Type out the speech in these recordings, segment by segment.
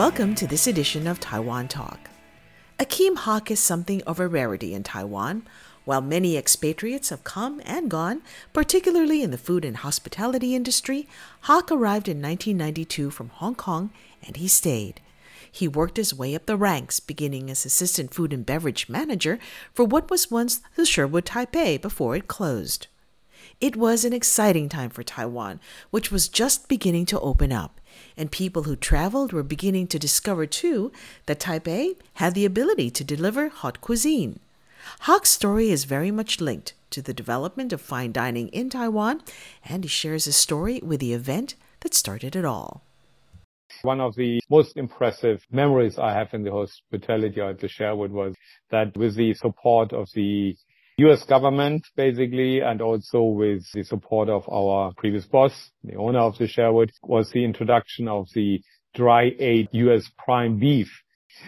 Welcome to this edition of Taiwan Talk. Achim Hake is something of a rarity in Taiwan. While many expatriates have come and gone, particularly in the food and hospitality industry, Hake arrived in 1992 from Hong Kong and he stayed. He worked his way up the ranks, beginning as assistant food and beverage manager for what was once the Sherwood Taipei before it closed. It was an exciting time for Taiwan, which was just beginning to open up, and people who traveled were beginning to discover too that Taipei had the ability to deliver hot cuisine. Hake's story is very much linked to the development of fine dining in Taiwan, and he shares his story with the event that started it all. One of the most impressive memories I have in the hospitality I have to share with was that with the support of the US government, basically, and also with the support of our previous boss, the owner of the Sherwood, was the introduction of the dry aged US prime beef.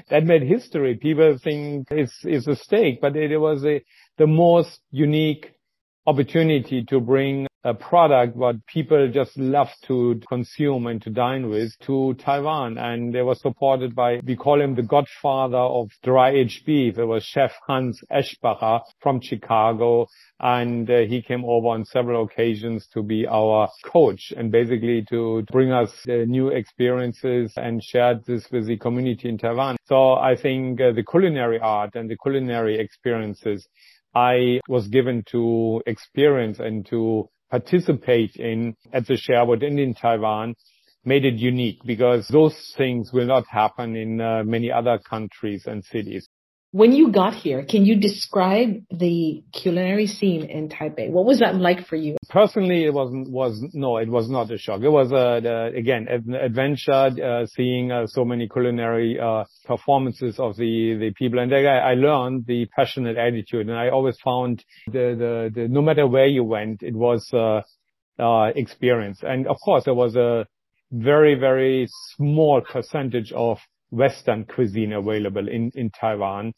That made history. People think it's, it's a steak, but it was a, the most unique opportunity to bring a product what people just love to consume and to dine with to Taiwan. And they were supported by, we call him the godfather of dry aged beef. It was Chef Hans Eschbacher from Chicago. And uh, he came over on several occasions to be our coach and basically to bring us uh, new experiences and shared this with the community in Taiwan. So I think uh, the culinary art and the culinary experiences I was given to experience and to participate in at the Sherwood and in Taiwan made it unique because those things will not happen in uh, many other countries and cities. When you got here, can you describe the culinary scene in Taipei? What was that like for you? Personally, it wasn't, was, no, it was not a shock. It was, uh, the, again, an adventure, uh, seeing uh, so many culinary, uh, performances of the, the people. And I, I learned the passionate attitude. And I always found the, the, the no matter where you went, it was, uh, uh, experience. And of course, there was a very, very small percentage of Western cuisine available in, in Taiwan,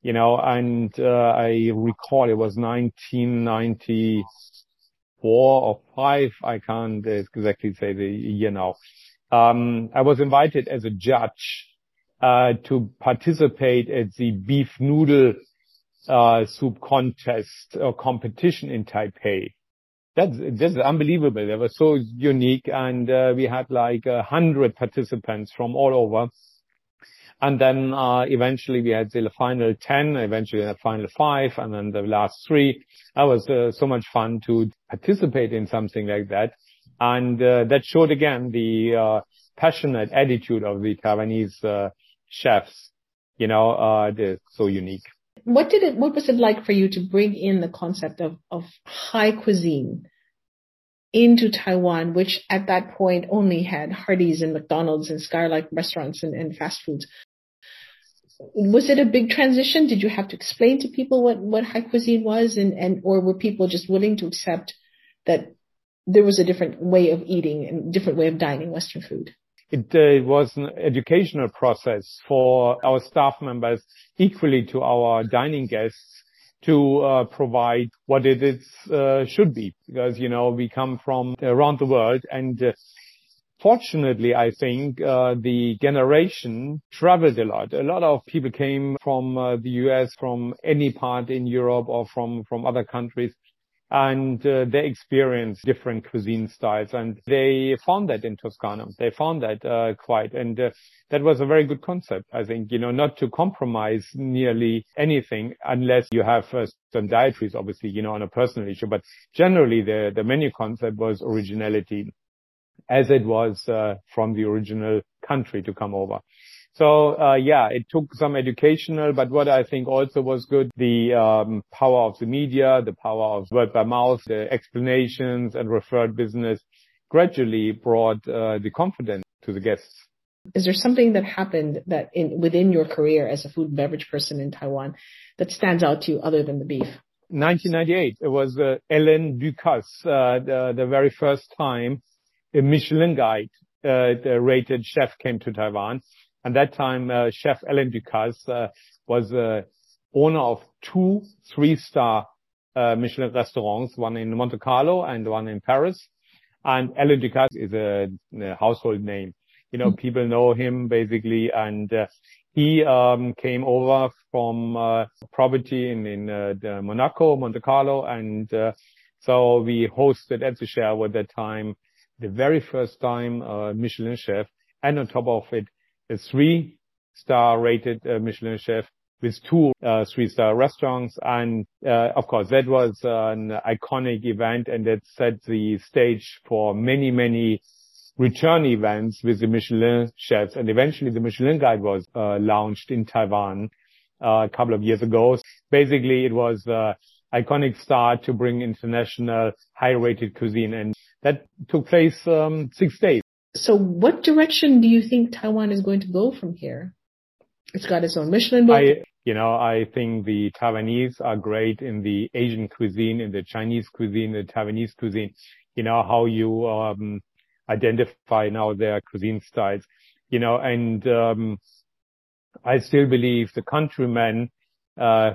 you know, and, uh, I recall it was 1994 or five. I can't exactly say the year now. Um, I was invited as a judge, uh, to participate at the beef noodle, uh, soup contest or competition in Taipei. That's, that's unbelievable. They were so unique and, uh, we had like a hundred participants from all over and then uh, eventually we had the final 10, eventually the final five, and then the last three. That was uh, so much fun to participate in something like that. And uh, that showed again the uh, passionate attitude of the Taiwanese uh, chefs. You know, uh, they're so unique. What did it, what was it like for you to bring in the concept of, of high cuisine into Taiwan, which at that point only had Hardee's and McDonald's and Skylight restaurants and, and fast foods was it a big transition? Did you have to explain to people what, what high cuisine was and, and, or were people just willing to accept that there was a different way of eating and different way of dining Western food? It uh, was an educational process for our staff members, equally to our dining guests, to uh, provide what it is uh, should be, because you know we come from around the world, and uh, Fortunately, I think uh, the generation traveled a lot. A lot of people came from uh, the US, from any part in Europe or from, from other countries. And uh, they experienced different cuisine styles and they found that in Toscana. They found that uh, quite. And uh, that was a very good concept, I think, you know, not to compromise nearly anything unless you have uh, some dietaries, obviously, you know, on a personal issue. But generally, the, the menu concept was originality as it was uh, from the original country to come over. So uh, yeah, it took some educational, but what I think also was good, the um, power of the media, the power of word by mouth, the explanations and referred business gradually brought uh, the confidence to the guests. Is there something that happened that in within your career as a food and beverage person in Taiwan that stands out to you other than the beef? 1998, it was uh, Alain Ducasse, uh, the, the very first time a Michelin guide uh, rated chef came to Taiwan. And that time, uh, Chef Alain Ducasse uh, was owner of two three-star Michelin restaurants, one in Monte Carlo and one in Paris. And Alain Ducasse is a, household name. You know, mm-hmm. people know him basically, and uh, he um, came over from uh, property in in uh, Monaco, Monte Carlo, and uh, so we hosted at the at that time the very first time uh, Michelin chef, and on top of it, a three-star rated uh, Michelin chef with two uh, three-star restaurants. And uh, of course, that was an iconic event, and that set the stage for many, many return events with the Michelin chefs. And eventually, the Michelin Guide was uh, launched in Taiwan a couple of years ago. Basically, it was an iconic start to bring international high-rated cuisine, and that took place um, six days. So, what direction do you think Taiwan is going to go from here? It's got its own Michelin book. I, you know, I think the Taiwanese are great in the Asian cuisine, in the Chinese cuisine, the Taiwanese cuisine. You know, how you um, identify now their cuisine styles, you know, and um, I still believe the countrymen, uh,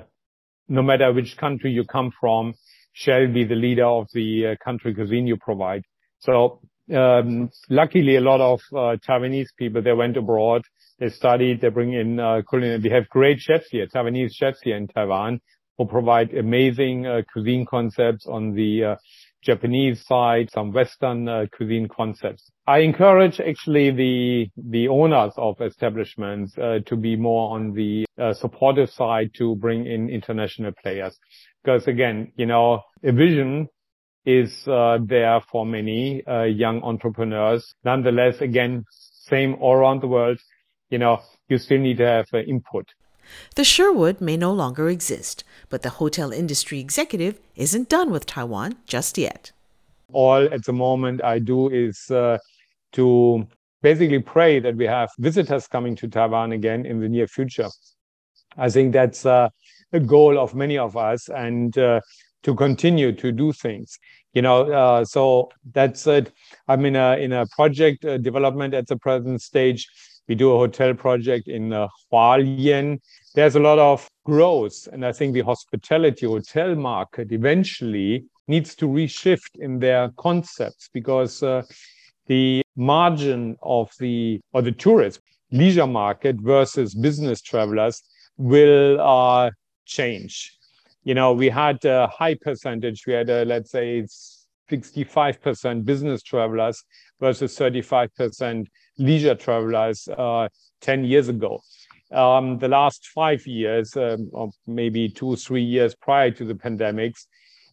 no matter which country you come from, shall be the leader of the uh, country cuisine you provide. So um, luckily, a lot of uh, Taiwanese people, they went abroad, they studied, they bring in uh, culinary. We have great chefs here, Taiwanese chefs here in Taiwan, who provide amazing uh, cuisine concepts on the uh, Japanese side, some Western uh, cuisine concepts. I encourage actually the the owners of establishments uh, to be more on the uh, supportive side to bring in international players, because again, you know, a vision is uh, there for many uh, young entrepreneurs. Nonetheless, again, same all around the world. You know, you still need to have uh, input. The Sherwood may no longer exist, but the hotel industry executive isn't done with Taiwan just yet. All at the moment I do is uh, to basically pray that we have visitors coming to Taiwan again in the near future. I think that's uh, a goal of many of us and uh, to continue to do things. You know, uh, so that's it. I'm in a in a project uh, development at the present stage we do a hotel project in uh, Hualien. There's a lot of growth. And I think the hospitality hotel market eventually needs to reshift in their concepts because uh, the margin of the, or the tourist leisure market versus business travelers will uh, change. You know, we had a high percentage. We had, a, let's say, 65% business travelers versus 35% leisure travelers uh, 10 years ago. Um, the last five years, um, or maybe two, three years prior to the pandemics,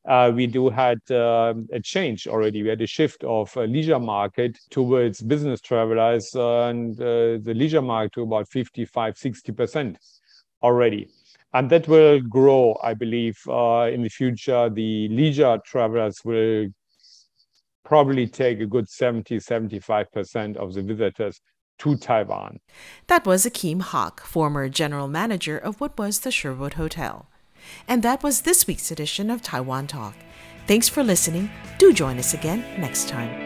uh, we do had uh, a change already. We had a shift of a leisure market towards business travelers uh, and uh, the leisure market to about 55, 60% already. And that will grow, I believe, uh, in the future. The leisure travelers will probably take a good 70, 75% of the visitors to Taiwan. That was Achim Hake, former general manager of what was the Sherwood Hotel. And that was this week's edition of Taiwan Talk. Thanks for listening. Do join us again next time.